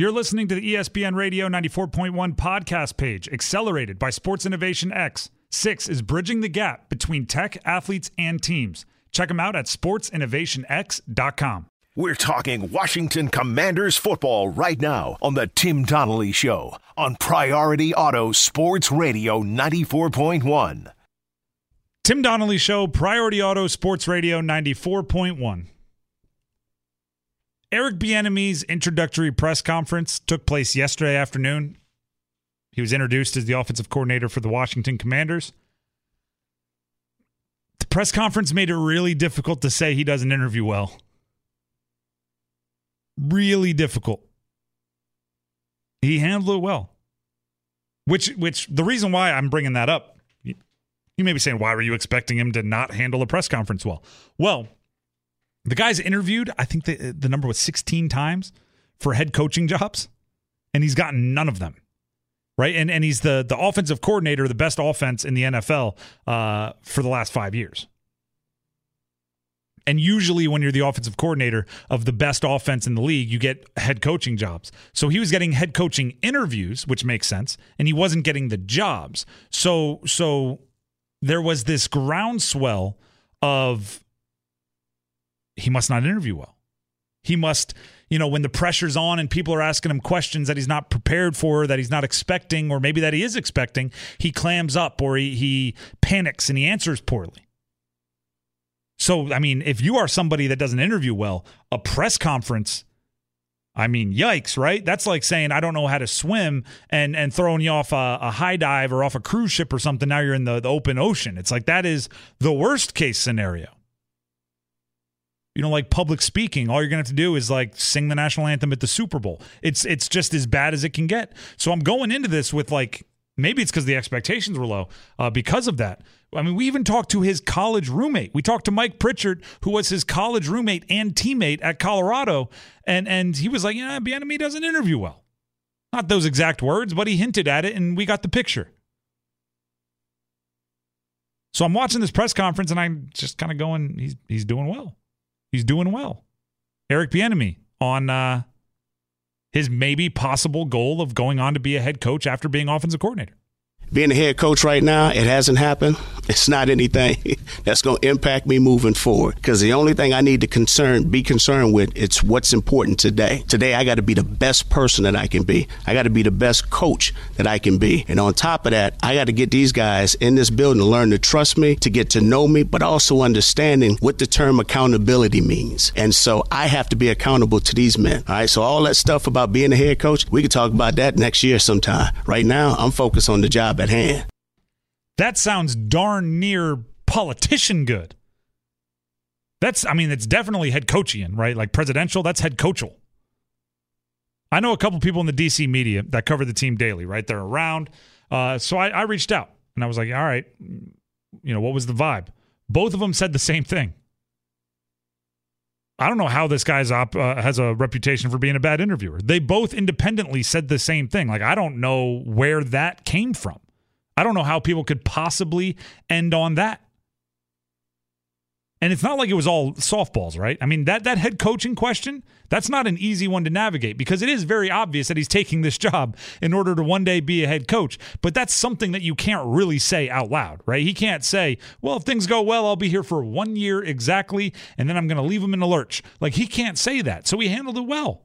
You're listening to the ESPN Radio 94.1 podcast page, accelerated by Sports Innovation X. Six is bridging the gap between tech, athletes, and teams. Check them out at sportsinnovationx.com. We're talking Washington Commanders football right now on the Tim Donnelly Show on Priority Auto Sports Radio 94.1. Tim Donnelly Show, Priority Auto Sports Radio 94.1. Eric Bieniemy's introductory press conference took place yesterday afternoon. He was introduced as the offensive coordinator for the Washington Commanders. The press conference made it really difficult to say he doesn't interview well. Really difficult. He handled it well. Which which the reason why I'm bringing that up. You may be saying why were you expecting him to not handle a press conference well? Well, the guy's interviewed, I think the, the number was 16 times for head coaching jobs, and he's gotten none of them. Right. And and he's the the offensive coordinator, the best offense in the NFL uh, for the last five years. And usually, when you're the offensive coordinator of the best offense in the league, you get head coaching jobs. So he was getting head coaching interviews, which makes sense, and he wasn't getting the jobs. So so there was this groundswell of he must not interview well. He must, you know, when the pressure's on and people are asking him questions that he's not prepared for, that he's not expecting, or maybe that he is expecting, he clams up or he, he panics and he answers poorly. So, I mean, if you are somebody that doesn't interview well, a press conference, I mean, yikes, right? That's like saying I don't know how to swim and and throwing you off a, a high dive or off a cruise ship or something. Now you're in the, the open ocean. It's like that is the worst case scenario you know, like public speaking, all you're gonna have to do is like sing the national anthem at the Super Bowl. It's it's just as bad as it can get. So I'm going into this with like maybe it's because the expectations were low uh, because of that. I mean, we even talked to his college roommate. We talked to Mike Pritchard, who was his college roommate and teammate at Colorado, and and he was like, "Yeah, Bieniemy doesn't interview well." Not those exact words, but he hinted at it, and we got the picture. So I'm watching this press conference, and I'm just kind of going, "He's he's doing well." He's doing well. Eric Bieniemy on uh, his maybe possible goal of going on to be a head coach after being offensive coordinator being a head coach right now, it hasn't happened. It's not anything that's going to impact me moving forward. Because the only thing I need to concern, be concerned with, it's what's important today. Today, I got to be the best person that I can be. I got to be the best coach that I can be. And on top of that, I got to get these guys in this building to learn to trust me, to get to know me, but also understanding what the term accountability means. And so I have to be accountable to these men. All right. So all that stuff about being a head coach, we can talk about that next year sometime. Right now, I'm focused on the job at hand. That sounds darn near politician good. That's, I mean, it's definitely head coachian, right? Like presidential, that's head coachal. I know a couple people in the DC media that cover the team daily, right? They're around. Uh, so I, I reached out and I was like, all right, you know, what was the vibe? Both of them said the same thing. I don't know how this guy's op, uh, has a reputation for being a bad interviewer. They both independently said the same thing. Like, I don't know where that came from. I don't know how people could possibly end on that. And it's not like it was all softballs, right? I mean, that that head coaching question, that's not an easy one to navigate because it is very obvious that he's taking this job in order to one day be a head coach. But that's something that you can't really say out loud, right? He can't say, "Well, if things go well, I'll be here for 1 year exactly, and then I'm going to leave him in a lurch." Like he can't say that. So he handled it well.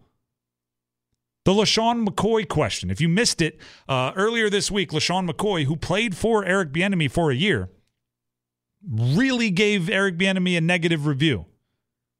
The LeSean McCoy question. If you missed it uh, earlier this week, LeSean McCoy, who played for Eric Bieniemy for a year, really gave Eric Bieniemy a negative review.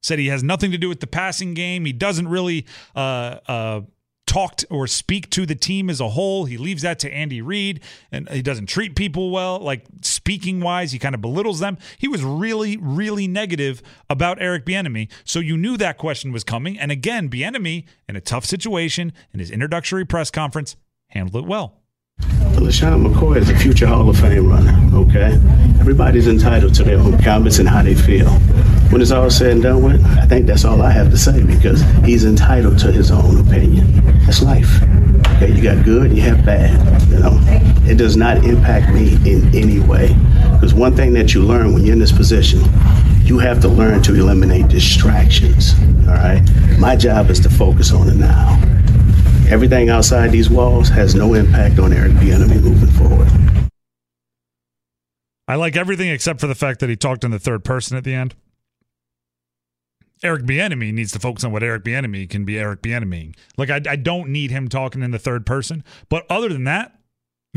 Said he has nothing to do with the passing game. He doesn't really uh, uh, talk or speak to the team as a whole. He leaves that to Andy Reid, and he doesn't treat people well. Like speaking wise, he kind of belittles them. He was really, really negative about Eric Bieniemy. So you knew that question was coming. And again, Bieniemy in a tough situation in his introductory press conference handled it well. LeSean McCoy is a future Hall of Fame runner, okay? Everybody's entitled to their own comments and how they feel. When it's all said and done with, I think that's all I have to say because he's entitled to his own opinion. That's life. Okay, you got good, you have bad. You know, it does not impact me in any way. Because one thing that you learn when you're in this position, you have to learn to eliminate distractions. All right, my job is to focus on the now. Everything outside these walls has no impact on Eric Bieniemy moving forward. I like everything except for the fact that he talked in the third person at the end. Eric Bieniemy needs to focus on what Eric Bieniemy can be Eric Bieniemy. Like I, I don't need him talking in the third person, but other than that,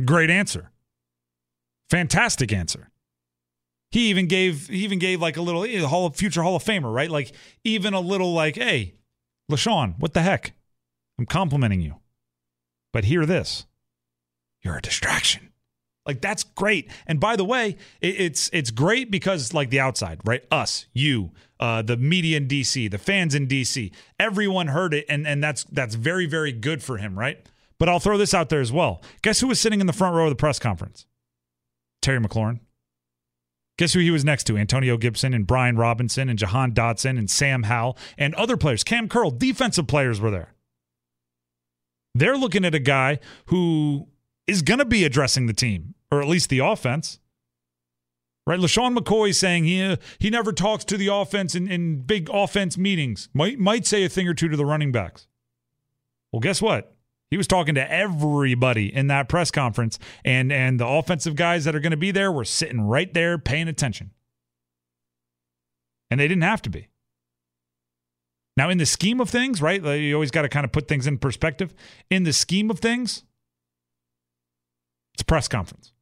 great answer, fantastic answer. He even gave he even gave like a little eh, Hall of future Hall of Famer, right? Like even a little like, hey, LeSean, what the heck? I'm complimenting you, but hear this: you're a distraction. Like that's great. And by the way, it, it's it's great because like the outside, right? Us, you, uh, the media in DC, the fans in DC, everyone heard it, and and that's that's very very good for him, right? But I'll throw this out there as well. Guess who was sitting in the front row of the press conference? Terry McLaurin. Guess who he was next to? Antonio Gibson and Brian Robinson and Jahan Dotson and Sam Howell and other players. Cam Curl, defensive players were there. They're looking at a guy who is going to be addressing the team or at least the offense. Right, LeSean McCoy saying he he never talks to the offense in, in big offense meetings. Might might say a thing or two to the running backs. Well, guess what? He was talking to everybody in that press conference, and and the offensive guys that are going to be there were sitting right there paying attention, and they didn't have to be. Now, in the scheme of things, right? You always got to kind of put things in perspective. In the scheme of things, it's a press conference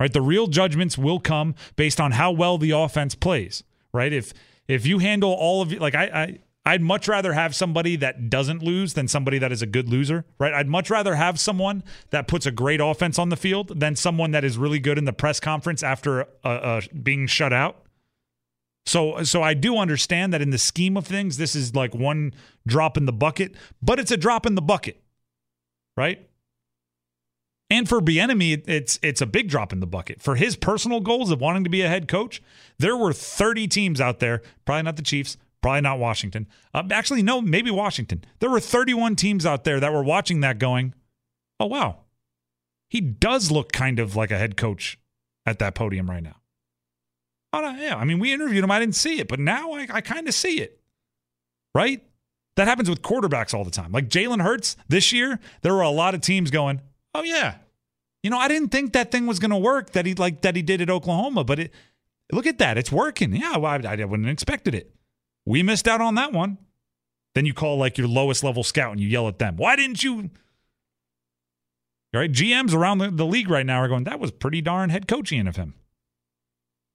right? The real judgments will come based on how well the offense plays, right? If if you handle all of like I, I I'd much rather have somebody that doesn't lose than somebody that is a good loser, right? I'd much rather have someone that puts a great offense on the field than someone that is really good in the press conference after uh, being shut out. So, so I do understand that in the scheme of things, this is like one drop in the bucket, but it's a drop in the bucket, right? And for Bieniemy, it's it's a big drop in the bucket. For his personal goals of wanting to be a head coach, there were 30 teams out there, probably not the Chiefs, probably not Washington. Uh, actually, no, maybe Washington. There were 31 teams out there that were watching that going, oh, wow, he does look kind of like a head coach at that podium right now. Oh, yeah, I mean, we interviewed him. I didn't see it, but now I, I kind of see it, right? That happens with quarterbacks all the time. Like Jalen Hurts this year, there were a lot of teams going, Oh yeah. You know, I didn't think that thing was going to work that he like that he did at Oklahoma, but it look at that, it's working. Yeah, well, I, I wouldn't have expected it. We missed out on that one. Then you call like your lowest level scout and you yell at them. Why didn't you? All right, GMs around the, the league right now are going. That was pretty darn head coaching of him.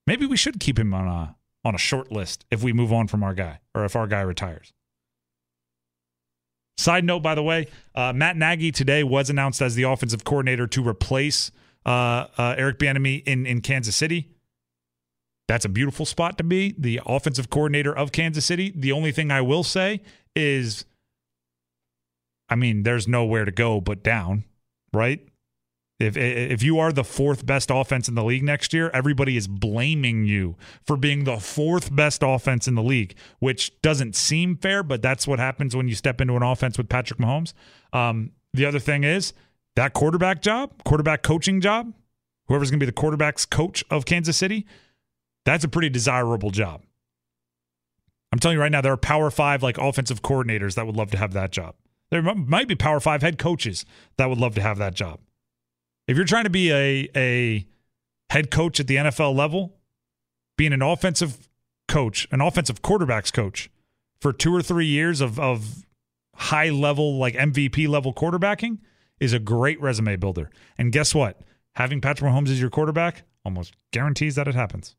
Maybe we should keep him on a on a short list if we move on from our guy or if our guy retires. Side note, by the way, uh, Matt Nagy today was announced as the offensive coordinator to replace uh, uh, Eric Bieniemy in in Kansas City. That's a beautiful spot to be, the offensive coordinator of Kansas City. The only thing I will say is, I mean, there's nowhere to go but down, right? If if you are the fourth best offense in the league next year, everybody is blaming you for being the fourth best offense in the league, which doesn't seem fair, but that's what happens when you step into an offense with Patrick Mahomes. Um, the other thing is that quarterback job, quarterback coaching job, whoever's going to be the quarterback's coach of Kansas City, that's a pretty desirable job. I'm telling you right now, there are Power Five like offensive coordinators that would love to have that job. There might be Power Five head coaches that would love to have that job. If you're trying to be a a head coach at the NFL level, being an offensive coach, an offensive quarterbacks coach for two or three years of of high level like MVP level quarterbacking is a great resume builder. And guess what? Having Patrick Mahomes as your quarterback almost guarantees that it happens.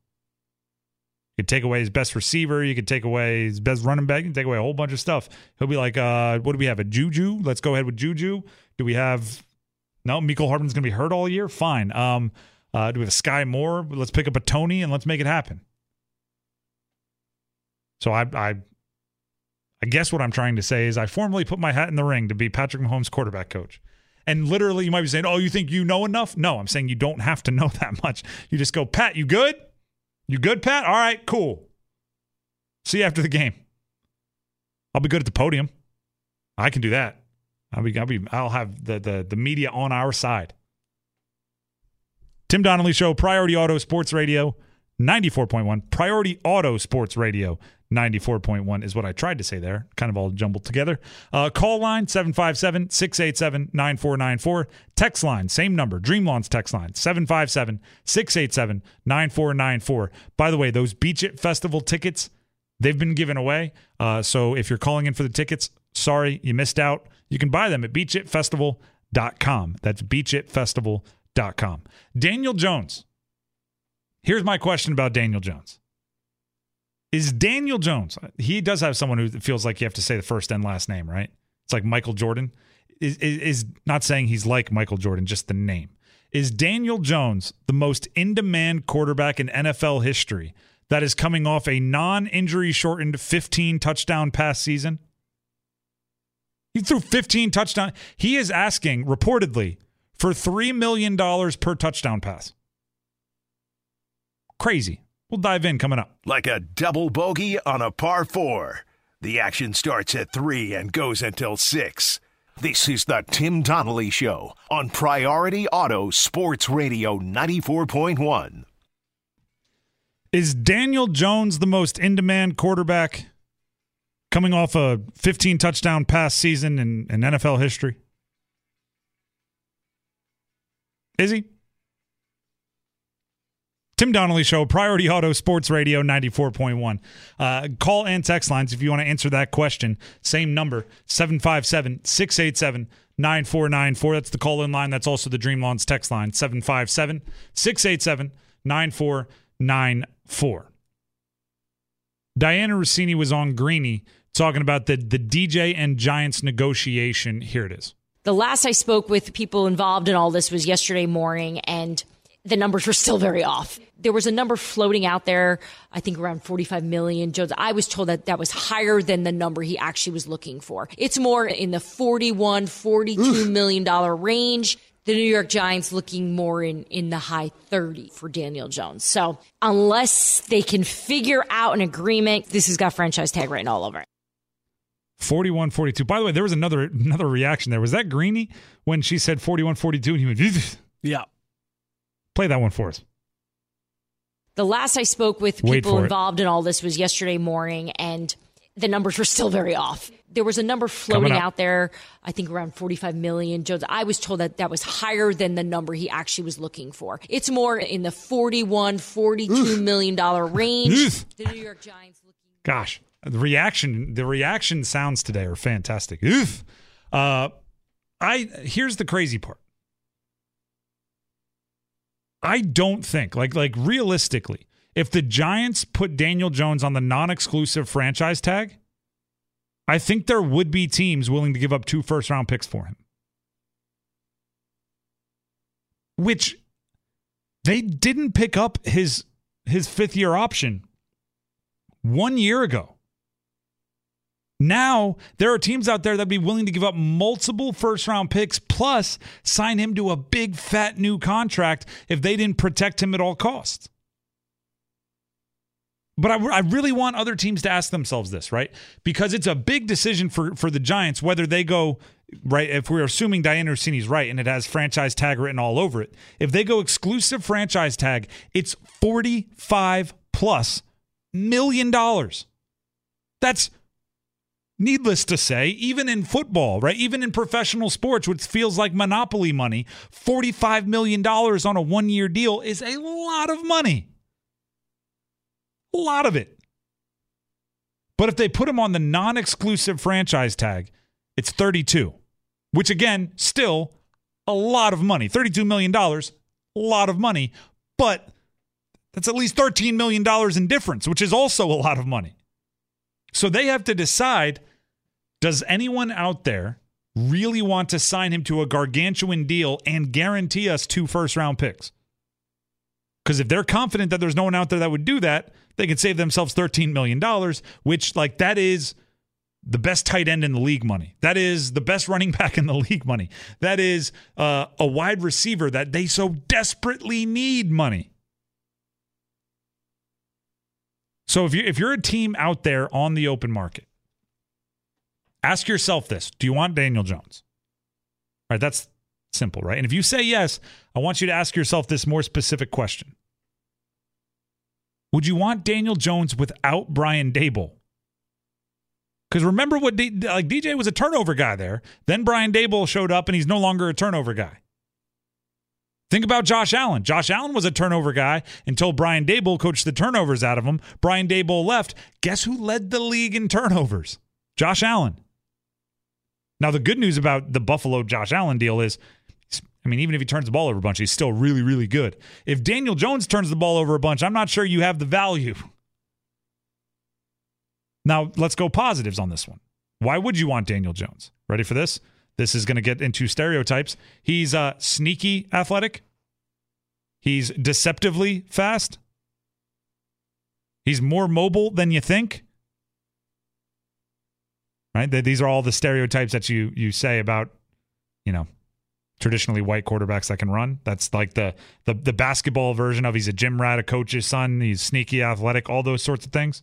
You could take away his best receiver. You could take away his best running back. You can take away a whole bunch of stuff. He'll be like, uh, what do we have? A Juju? Let's go ahead with Juju. Do we have no, Mecole Hardman's going to be hurt all year. Fine. Um, uh, do we have a Skyy Moore? Let's pick up a Toney and let's make it happen. So I, I, I guess what I'm trying to say is I formally put my hat in the ring to be Patrick Mahomes' quarterback coach. And literally, you might be saying, "Oh, you think you know enough?" No, I'm saying you don't have to know that much. You just go, "Pat, you good? You good, Pat? All right, cool. See you after the game. I'll be good at the podium. I can do that." I'll be, I'll be, I'll have the, the, the media on our side. Tim Donnelly Show, Priority Auto Sports Radio, 94.1. Priority Auto Sports Radio 94.1 is what I tried to say there. Kind of all jumbled together. Uh, call line 757 687 9494. Text line, same number. Dream Lawns text line 757 687 9494. By the way, those Beach It Festival tickets, they've been given away. Uh, so if you're calling in for the tickets, sorry, you missed out. You can buy them at beachitfestival.com. That's beachitfestival.com. Daniel Jones. Here's my question about Daniel Jones. Is Daniel Jones, he does have someone who feels like you have to say the first and last name, right? It's like Michael Jordan. Is, is, is not saying he's like Michael Jordan, just the name. Is Daniel Jones the most in demand quarterback in NFL history that is coming off a non injury shortened 15 touchdown pass season? He threw 15 touchdown. He is asking reportedly for $3 million per touchdown pass. Crazy. We'll dive in coming up. Like a double bogey on a par four. The action starts at three and goes until six. This is the Tim Donnelly Show on Priority Auto Sports Radio 94.1. Is Daniel Jones the most in demand quarterback coming off a 15 touchdown pass season in, in NFL history? Is he? Tim Donnelly Show, Priority Auto Sports Radio 94.1. Uh, call and text lines if you want to answer that question. Same number, 757 687 9494. That's the call in line. That's also the Dream Lawns text line, 757 687 9494. Dianna Russini was on Greeny talking about the, the DJ and Giants negotiation. Here it is. The last I spoke with people involved in all this was yesterday morning, and the numbers were still very off. There was a number floating out there, I think around 45 million. Jones, I was told that that was higher than the number he actually was looking for. It's more in the 41, 42 Oof. million dollar range. The New York Giants looking more in, in the high 30 for Daniel Jones. So unless they can figure out an agreement, this has got franchise tag written all over it. 41 42. By the way, there was another another reaction there. Was that Greeny when she said 41 42 and he went, Yeah. Play that one for us. The last I spoke with people involved in all this was yesterday morning, and the numbers were still very off. There was a number floating out there, I think around 45 million. Jones, I was told that that was higher than the number he actually was looking for. It's more in the 41, 42 Oof. million dollar range. Oof. The New York Giants looking. Gosh, the reaction, the reaction sounds today are fantastic. Oof. Uh, I here's the crazy part. I don't think like like realistically, if the Giants put Daniel Jones on the non-exclusive franchise tag, I think there would be teams willing to give up two first round picks for him. Which they didn't pick up his his fifth year option one year ago. Now, there are teams out there that'd be willing to give up multiple first round picks plus sign him to a big fat new contract if they didn't protect him at all costs. But I, I, really want other teams to ask themselves this, right? Because it's a big decision for, for the Giants whether they go, right? If we're assuming Dianna Russini's right and it has franchise tag written all over it, if they go exclusive franchise tag, it's 45 plus million dollars. That's Needless to say, even in football, right? Even in professional sports, which feels like monopoly money, $45 million on a one year deal is a lot of money. A lot of it. But if they put him on the non exclusive franchise tag, it's 32, which again, still a lot of money. $32 million, a lot of money, but that's at least $13 million in difference, which is also a lot of money. So they have to decide does anyone out there really want to sign him to a gargantuan deal and guarantee us two first round picks? Because if they're confident that there's no one out there that would do that, they could save themselves $13 million, which, like, that is the best tight end in the league money. That is the best running back in the league money. That is uh, a wide receiver that they so desperately need money. So if you if you're a team out there on the open market, ask yourself this: Do you want Daniel Jones? All right, that's simple, right? And if you say yes, I want you to ask yourself this more specific question: Would you want Daniel Jones without Brian Daboll? Because remember what D- like DJ was a turnover guy there. Then Brian Daboll showed up and he's no longer a turnover guy. Think about Josh Allen. Josh Allen was a turnover guy until Brian Daboll coached the turnovers out of him. Brian Daboll left. Guess who led the league in turnovers? Josh Allen. Now the good news about the Buffalo Josh Allen deal is I mean, even if he turns the ball over a bunch, he's still really, really good. If Daniel Jones turns the ball over a bunch, I'm not sure you have the value. Now, let's go positives on this one. Why would you want Daniel Jones? Ready for this? This is going to get into stereotypes. He's uh, sneaky athletic. He's deceptively fast. He's more mobile than you think. Right? These are all the stereotypes that you you say about, you know, traditionally white quarterbacks that can run. That's like the the the basketball version of he's a gym rat, a coach's son, he's sneaky, athletic, all those sorts of things.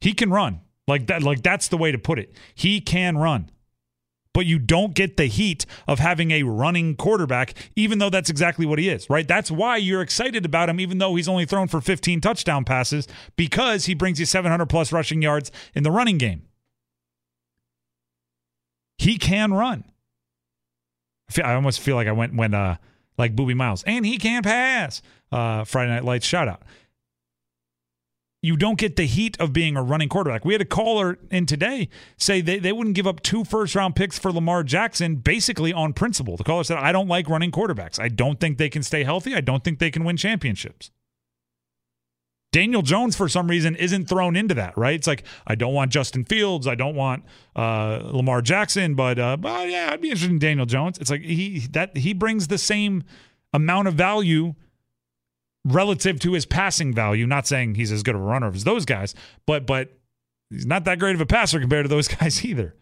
He can run. Like that like that's the way to put it. He can run. But you don't get the heat of having a running quarterback, even though that's exactly what he is, right? That's why you're excited about him, even though he's only thrown for 15 touchdown passes, because he brings you 700 plus rushing yards in the running game. He can run. I almost feel like I went when uh like Boobie Miles and he can't pass. Uh, Friday Night Lights shout out. You don't get the heat of being a running quarterback. We had a caller in today say they, they wouldn't give up two first round picks for Lamar Jackson basically on principle. The caller said, I don't like running quarterbacks. I don't think they can stay healthy. I don't think they can win championships. Daniel Jones, for some reason, isn't thrown into that, right? It's like, I don't want Justin Fields. I don't want uh, Lamar Jackson, but, uh, but yeah, I'd be interested in Daniel Jones. It's like he that he brings the same amount of value relative to his passing value. Not saying he's as good of a runner as those guys, but but he's not that great of a passer compared to those guys either.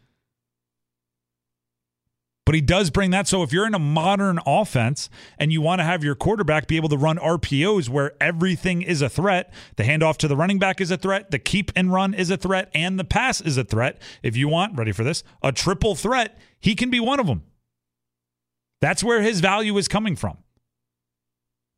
But he does bring that. So if you're in a modern offense and you want to have your quarterback be able to run RPOs where everything is a threat, the handoff to the running back is a threat, the keep and run is a threat, and the pass is a threat. If you want, ready for this, a triple threat, he can be one of them. That's where his value is coming from.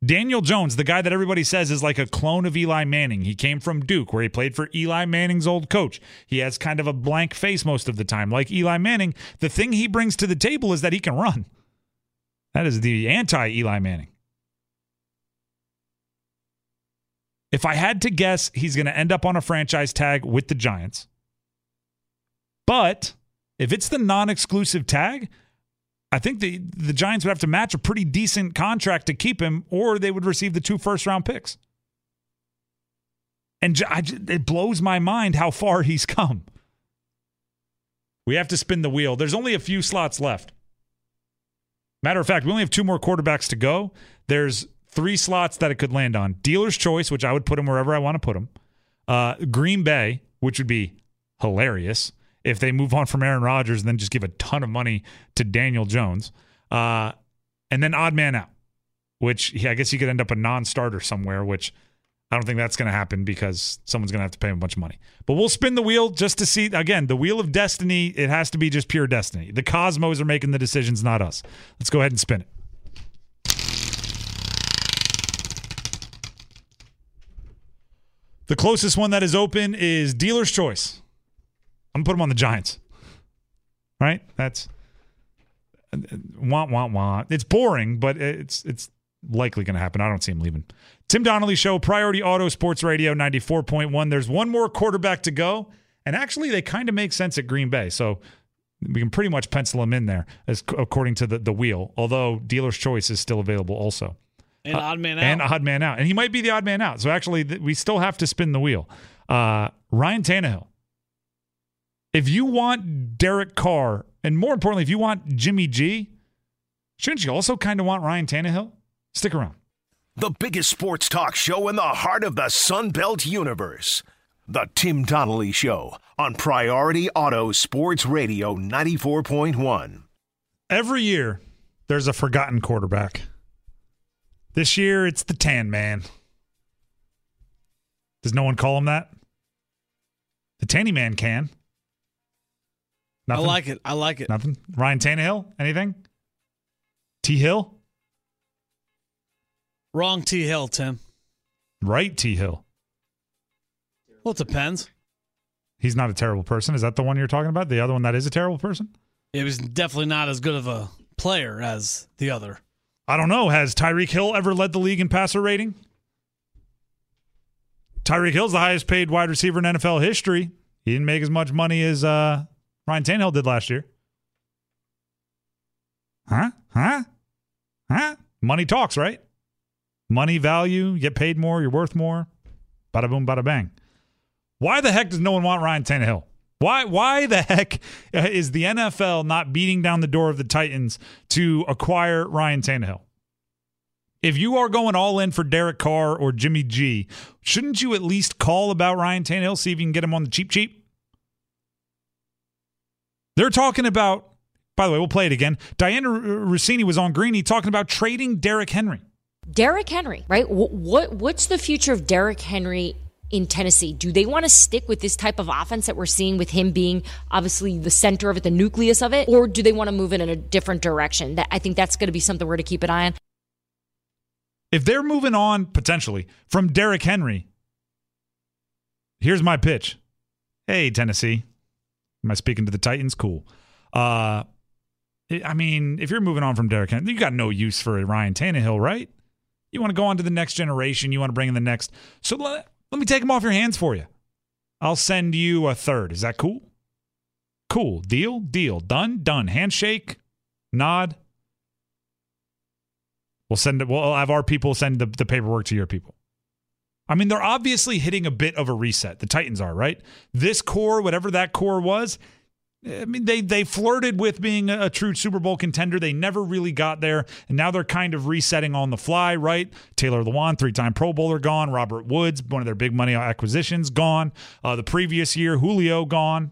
Daniel Jones, the guy that everybody says is like a clone of Eli Manning. He came from Duke, where he played for Eli Manning's old coach. He has kind of a blank face most of the time. Like Eli Manning, the thing he brings to the table is that he can run. That is the anti Eli Manning. If I had to guess, he's going to end up on a franchise tag with the Giants. But if it's the non exclusive tag, I think the the Giants would have to match a pretty decent contract to keep him, or they would receive the two first round picks. And I, it blows my mind how far he's come. We have to spin the wheel. There's only a few slots left. Matter of fact, we only have two more quarterbacks to go. There's three slots that it could land on. Dealer's choice, which I would put him wherever I want to put him. Uh, Green Bay, which would be hilarious if they move on from Aaron Rodgers and then just give a ton of money to Daniel Jones. Uh, and then odd man out, which yeah, I guess you could end up a non starter somewhere, which I don't think that's going to happen because someone's going to have to pay him a bunch of money. But we'll spin the wheel just to see. Again, the wheel of destiny, it has to be just pure destiny. The cosmos are making the decisions, not us. Let's go ahead and spin it. The closest one that is open is dealer's choice. I'm gonna put him on the Giants. Right? That's want want want. It's boring, but it's it's likely going to happen. I don't see him leaving. Tim Donnelly Show, Priority Auto Sports Radio 94.1. There's one more quarterback to go. And actually, they kind of make sense at Green Bay. So we can pretty much pencil him in there as according to the, the wheel, although dealer's choice is still available also. And uh, odd man out. And odd man out. And he might be the odd man out. So actually, th- we still have to spin the wheel. Uh, Ryan Tannehill if you want Derek Carr, and more importantly, if you want Jimmy G, shouldn't you also kind of want Ryan Tannehill? Stick around. The biggest sports talk show in the heart of the Sun Belt universe. The Tim Donnelly Show on Priority Auto Sports Radio 94.1. Every year, there's a forgotten quarterback. This year, it's the Tan Man. Does no one call him that? The Tanny Man can. Nothing? I like it. I like it. Nothing. Ryan Tannehill. Anything? T Hill. Wrong T Hill, Tim. Right, T Hill. Well, it depends. He's not a terrible person. Is that the one you're talking about? The other one that is a terrible person? He was definitely not as good of a player as the other. I don't know. Has Tyreek Hill ever led the league in passer rating? Tyreek Hill's the highest paid wide receiver in NFL history. He didn't make as much money as uh, Ryan Tannehill did last year. Huh? Huh? Huh? Money talks, right? Money value, you get paid more, you're worth more. Bada boom, bada bang. Why the heck does no one want Ryan Tannehill? Why why the heck is the NFL not beating down the door of the Titans to acquire Ryan Tannehill? If you are going all in for Derek Carr or Jimmy G, shouldn't you at least call about Ryan Tannehill, see if you can get him on the cheap cheap? They're talking about, by the way, we'll play it again. Dianna Russini was on Greeny talking about trading Derrick Henry. Derrick Henry, right? What, what what's the future of Derrick Henry in Tennessee? Do they want to stick with this type of offense that we're seeing with him being obviously the center of it, the nucleus of it, or do they want to move it in a different direction? That I think that's going to be something we're to keep an eye on. If they're moving on potentially from Derrick Henry, here's my pitch. Hey, Tennessee. Am I speaking to the Titans? Cool. Uh I mean, if you're moving on from Derrick Henry, you got no use for Ryan Tannehill, right? You want to go on to the next generation. You want to bring in the next. So let, let me take them off your hands for you. I'll send you a third. Is that cool? Cool. Deal? Deal. Done? Done. Handshake? Nod? We'll send it. We'll have our people send the, the paperwork to your people. I mean, they're obviously hitting a bit of a reset. The Titans are, right? This core, whatever that core was, I mean, they they flirted with being a, true Super Bowl contender. They never really got there, and now they're kind of resetting on the fly. Right? Taylor Lewan, three-time Pro Bowler, gone. Robert Woods, one of their big money acquisitions, gone. Uh, the previous year, Julio gone.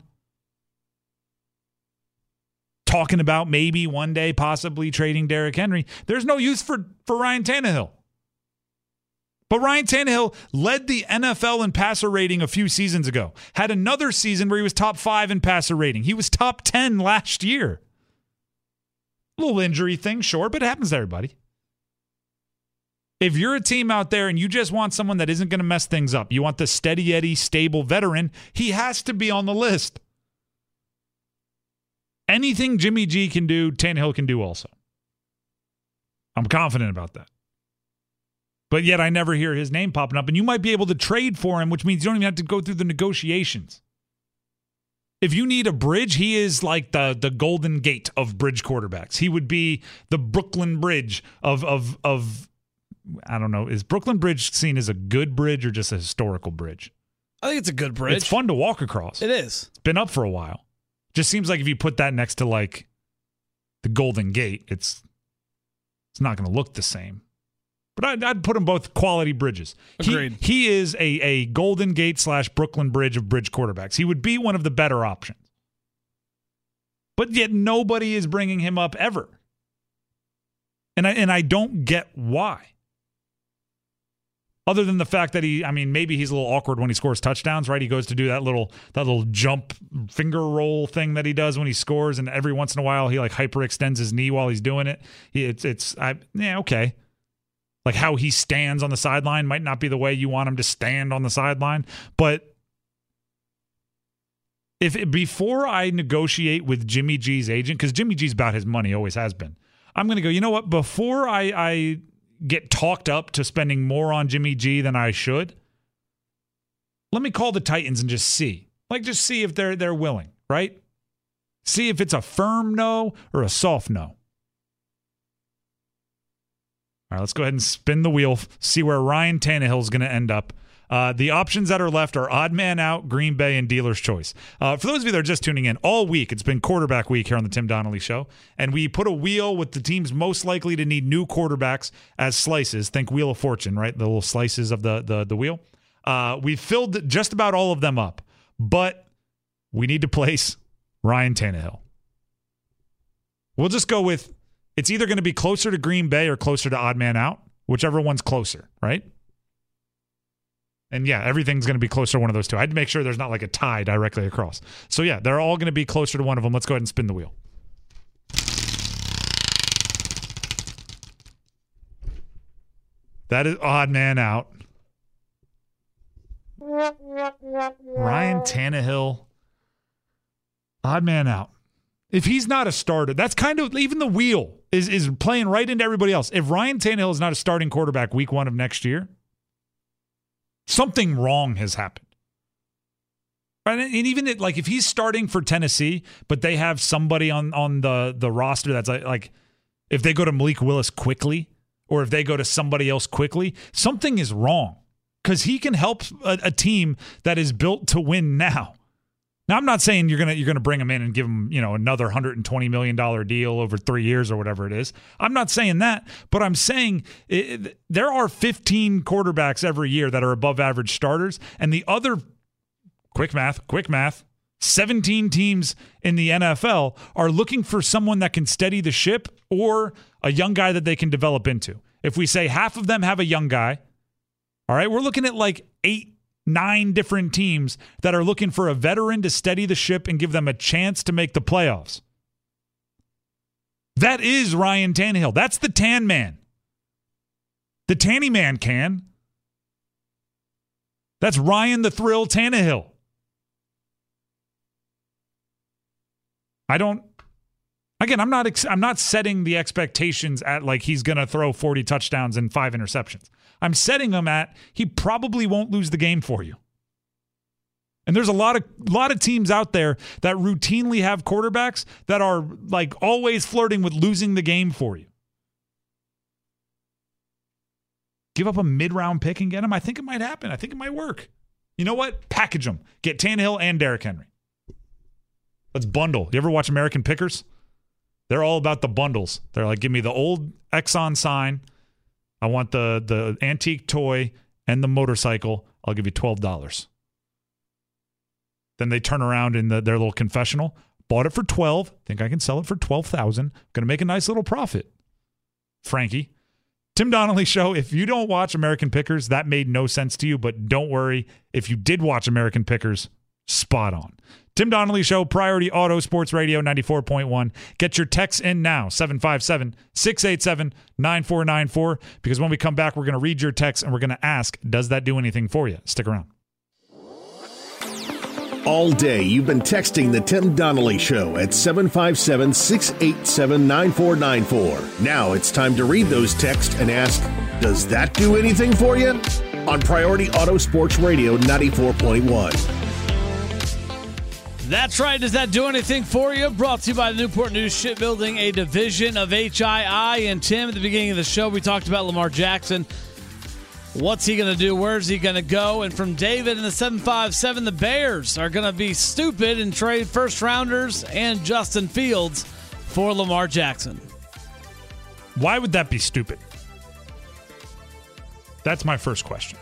Talking about maybe one day possibly trading Derrick Henry. There's no use for for Ryan Tannehill. But Ryan Tannehill led the NFL in passer rating a few seasons ago. Had another season where he was top five in passer rating. He was top 10 last year. A little injury thing, sure, but it happens to everybody. If you're a team out there and you just want someone that isn't going to mess things up, you want the steady Eddie, stable veteran, he has to be on the list. Anything Jimmy G can do, Tannehill can do also. I'm confident about that but yet I never hear his name popping up. And you might be able to trade for him, which means you don't even have to go through the negotiations. If you need a bridge, he is like the the golden gate of bridge quarterbacks. He would be the Brooklyn Bridge of of of I don't know. Is Brooklyn Bridge seen as a good bridge or just a historical bridge? I think it's a good bridge. It's fun to walk across. It is. It's been up for a while. Just seems like if you put that next to like the Golden Gate, it's it's not going to look the same. But I'd, I'd, put them both quality bridges. Agreed. He, he is a, a Golden Gate slash Brooklyn Bridge of bridge quarterbacks. He would be one of the better options. But yet nobody is bringing him up ever. And I, and I don't get why. Other than the fact that he, I mean, maybe he's a little awkward when he scores touchdowns, right? He goes to do that little that little jump finger roll thing that he does when he scores, and every once in a while he like hyperextends his knee while he's doing it. He, it's it's I yeah okay like how he stands on the sideline might not be the way you want him to stand on the sideline, but if before I negotiate with Jimmy G's agent, because Jimmy G's about his money, always has been, I'm going to go. You know what? Before I, I get talked up to spending more on Jimmy G than I should, let me call the Titans and just see, like, just see if they're they're willing, right? See if it's a firm no or a soft no. All right, let's go ahead and spin the wheel, see where Ryan Tannehill is going to end up. Uh, the options that are left are odd man out, Green Bay, and dealer's choice. Uh, for those of you that are just tuning in, all week it's been quarterback week here on the Tim Donnelly Show, and we put a wheel with the teams most likely to need new quarterbacks as slices. Think Wheel of Fortune, right? The little slices of the the, the wheel. Uh, we filled just about all of them up, but we need to place Ryan Tannehill. We'll just go with it's either going to be closer to Green Bay or closer to odd man out, whichever one's closer, right? And yeah, everything's going to be closer to one of those two. I had to make sure there's not like a tie directly across. So yeah, they're all going to be closer to one of them. Let's go ahead and spin the wheel. That is odd man out. Ryan Tannehill, odd man out. If he's not a starter, that's kind of even the wheel is is playing right into everybody else. If Ryan Tannehill is not a starting quarterback week one of next year, something wrong has happened. Right? And even it, like if he's starting for Tennessee, but they have somebody on on the the roster that's like, like if they go to Malik Willis quickly, or if they go to somebody else quickly, something is wrong because he can help a, a, team that is built to win now. Now I'm not saying you're gonna you're gonna bring him in and give him you know another 120 million dollar deal over three years or whatever it is. I'm not saying that, but I'm saying it, there are 15 quarterbacks every year that are above average starters, and the other quick math, quick math. 17 teams in the NFL are looking for someone that can steady the ship or a young guy that they can develop into. If we say half of them have a young guy, all right, we're looking at like eight, nine different teams that are looking for a veteran to steady the ship and give them a chance to make the playoffs. That is Ryan Tannehill. That's the tan man. The tanny man can. That's Ryan the Thrill Tannehill. I don't. Again, I'm not. I'm not setting the expectations at like he's going to throw 40 touchdowns and five interceptions. I'm setting him at he probably won't lose the game for you. And there's a lot of lot of teams out there that routinely have quarterbacks that are like always flirting with losing the game for you. Give up a mid-round pick and get him. I think it might happen. I think it might work. You know what? Package them. Get Tannehill and Derrick Henry. Let's bundle. You ever watch American Pickers? They're all about the bundles. They're like, give me the old Exxon sign. I want the the antique toy and the motorcycle. I'll give you twelve dollars. Then they turn around in the, their little confessional. Bought it for twelve. Think I can sell it for twelve thousand. Going to make a nice little profit. Frankie, Tim Donnelly show. If you don't watch American Pickers, that made no sense to you. But don't worry. If you did watch American Pickers, spot on. Tim Donnelly Show, Priority Auto Sports Radio 94.1. Get your texts in now, 757 687 9494. Because when we come back, we're going to read your text and we're going to ask, does that do anything for you? Stick around. All day, you've been texting the Tim Donnelly Show at 757 687 9494. Now it's time to read those texts and ask, does that do anything for you? On Priority Auto Sports Radio 94.1. That's right. Does that do anything for you? Brought to you by the Newport News Shipbuilding, a division of HII. And Tim, at the beginning of the show, we talked about Lamar Jackson. What's he going to do? Where's he going to go? And from David in the 757, the Bears are going to be stupid and trade first rounders and Justin Fields for Lamar Jackson. Why would that be stupid? That's my first question.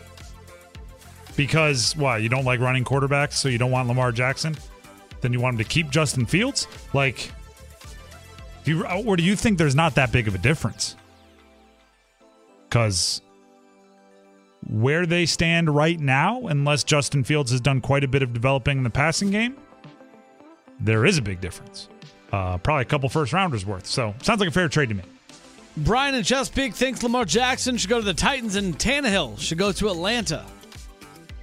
Because why? You don't like running quarterbacks, so you don't want Lamar Jackson? Then you want him to keep Justin Fields? Like, do you, or do you think there's not that big of a difference? Because where they stand right now, unless Justin Fields has done quite a bit of developing in the passing game, there is a big difference. Uh, probably a couple first rounders worth. So sounds like a fair trade to me. Brian and Chesapeake thinks Lamar Jackson should go to the Titans and Tannehill should go to Atlanta.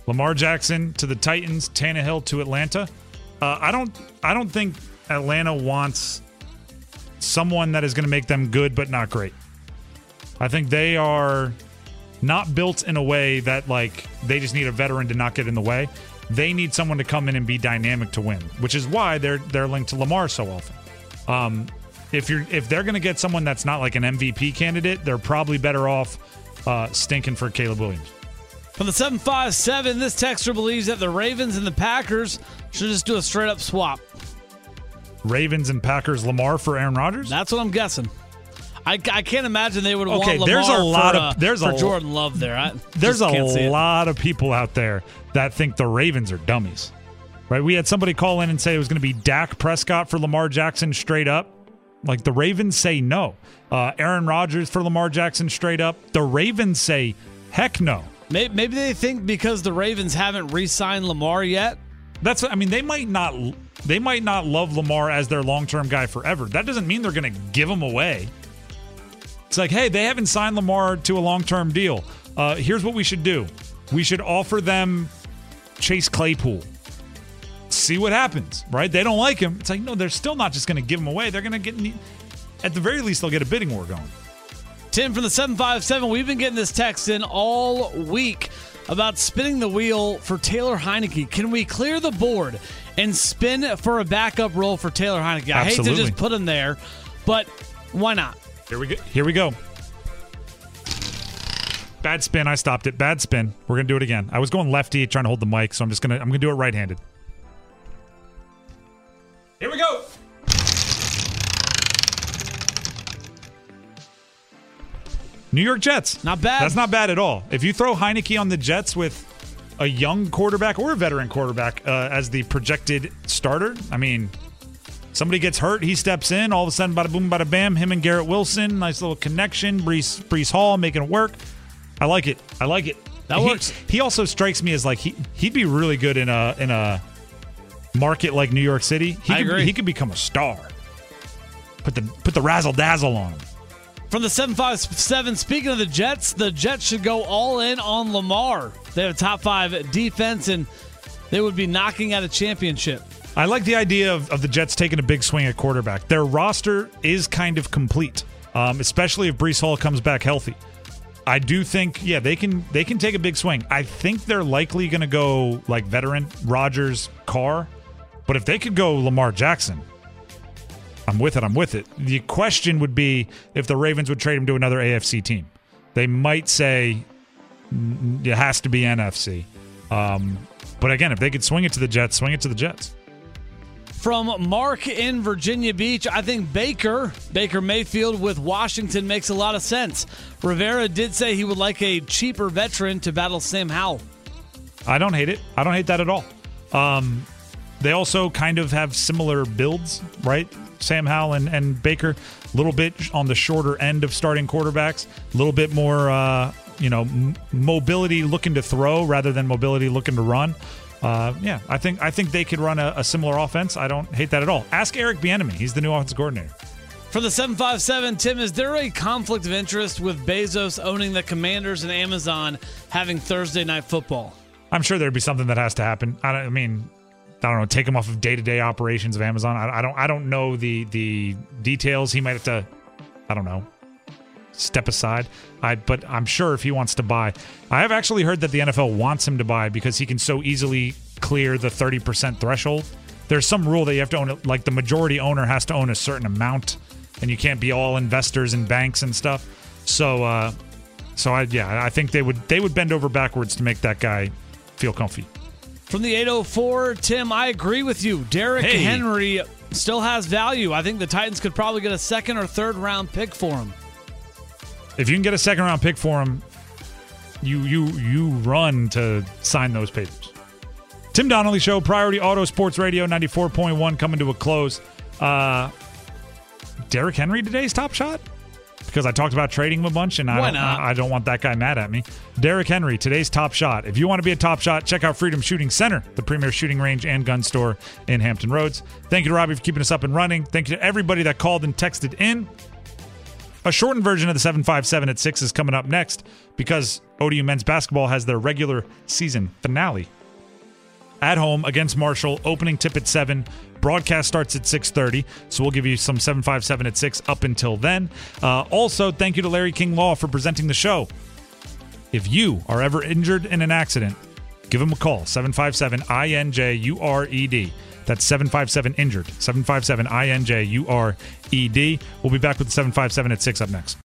Lamar Jackson to the Titans, Tannehill to Atlanta. Uh, I don't. I don't think Atlanta wants someone that is going to make them good but not great. I think they are not built in a way that like they just need a veteran to not get in the way. They need someone to come in and be dynamic to win, which is why they're they're linked to Lamar so often. Um, if you're if they're going to get someone that's not like an MVP candidate, they're probably better off uh, stinking for Caleb Williams. From the 757, this texter believes that the Ravens and the Packers should just do a straight up swap. Ravens and Packers Lamar for Aaron Rodgers? That's what I'm guessing. I, I can't imagine they would okay, want Lamar there's a lot for, of there's for a, Jordan Love there. I there's a lot of people out there that think the Ravens are dummies. Right? We had somebody call in and say it was going to be Dak Prescott for Lamar Jackson straight up. Like the Ravens say no. Uh, Aaron Rodgers for Lamar Jackson straight up. The Ravens say heck no. Maybe they think because the Ravens haven't re-signed Lamar yet. That's I mean they might not they might not love Lamar as their long-term guy forever. That doesn't mean they're going to give him away. It's like, hey, they haven't signed Lamar to a long-term deal. Uh, here's what we should do: we should offer them Chase Claypool. See what happens, right? They don't like him. It's like, no, they're still not just going to give him away. They're going to get, at the very least, they'll get a bidding war going. Tim from the 757, we've been getting this text in all week about spinning the wheel for Taylor Heinicke. Can we clear the board and spin for a backup role for Taylor Heinicke? I hate to just put him there, but why not? Here we go. Here we go. Bad spin. I stopped it. Bad spin. We're gonna do it again. I was going lefty, trying to hold the mic, so I'm just gonna I'm gonna do it right-handed. Here we go. New York Jets. Not bad. That's not bad at all. If you throw Heinicke on the Jets with a young quarterback or a veteran quarterback uh, as the projected starter, I mean, somebody gets hurt, he steps in. All of a sudden, bada boom, bada bam. Him and Garrett Wilson, nice little connection. Breece, Breece Hall making it work. I like it. I like it. That he, works. He also strikes me as like he he'd be really good in a in a market like New York City. He I could, agree. He could become a star. Put the put the razzle dazzle on him. From the 757, speaking of the Jets, the Jets should go all in on Lamar. They have a top five defense, and they would be knocking out a championship. I like the idea of, of the Jets taking a big swing at quarterback. Their roster is kind of complete, um, especially if Breece Hall comes back healthy. I do think, yeah, they can they can take a big swing. I think they're likely going to go like veteran Rodgers, Carr, but if they could go Lamar Jackson, I'm with it. I'm with it. The question would be if the Ravens would trade him to another AFC team. They might say "Mm, it has to be NFC. Um, but again, if they could swing it to the Jets, swing it to the Jets. From Mark in Virginia Beach, I think Baker, Baker Mayfield with Washington makes a lot of sense. Rivera did say he would like a cheaper veteran to battle Sam Howell. I don't hate it. I don't hate that at all. Um, they also kind of have similar builds, right? Sam Howell and, and Baker, a little bit on the shorter end of starting quarterbacks, a little bit more, uh, you know, m- mobility looking to throw rather than mobility looking to run. Uh, yeah, I think I think they could run a, a similar offense. I don't hate that at all. Ask Eric Bieniemy; he's the new offensive coordinator. For the 757, Tim, is there a conflict of interest with Bezos owning the Commanders and Amazon having Thursday night football? I'm sure there'd be something that has to happen. I, don't, I mean, I don't know, take him off of day to day operations of Amazon. I, I don't, I don't know the the details. He might have to, I don't know, step aside. I, but I'm sure if he wants to buy, I have actually heard that the NFL wants him to buy because he can so easily clear the 30% threshold. There's some rule that you have to own, it, like the majority owner has to own a certain amount, and you can't be all investors and banks and stuff. So, uh, so I, yeah, I think they would they would bend over backwards to make that guy feel comfy. From the 804, Tim, I agree with you. Derrick Hey. Henry still has value. I think the Titans could probably get a second or third round pick for him. If you can get a second round pick for him, you you you run to sign those papers. Tim Donnelly Show, Priority Auto Sports Radio 94.1 coming to a close. Uh Derrick Henry today's top shot? Because I talked about trading him a bunch and I don't? I don't want that guy mad at me. Derrick Henry, today's top shot. If you want to be a top shot, check out Freedom Shooting Center, the premier shooting range and gun store in Hampton Roads. Thank you to Robbie for keeping us up and running. Thank you to everybody that called and texted in. A shortened version of the 757 at 6 is coming up next because ODU men's basketball has their regular season finale at home against Marshall. Opening tip at 7. Broadcast starts at 6:30, so we'll give you some 757 at 6 up until then. Uh, also, thank you to Larry King Law for presenting the show. If you are ever injured in an accident, give him a call 757 INJURED. That's 757 injured. 757 INJURED. We'll be back with the 757 at 6 up next.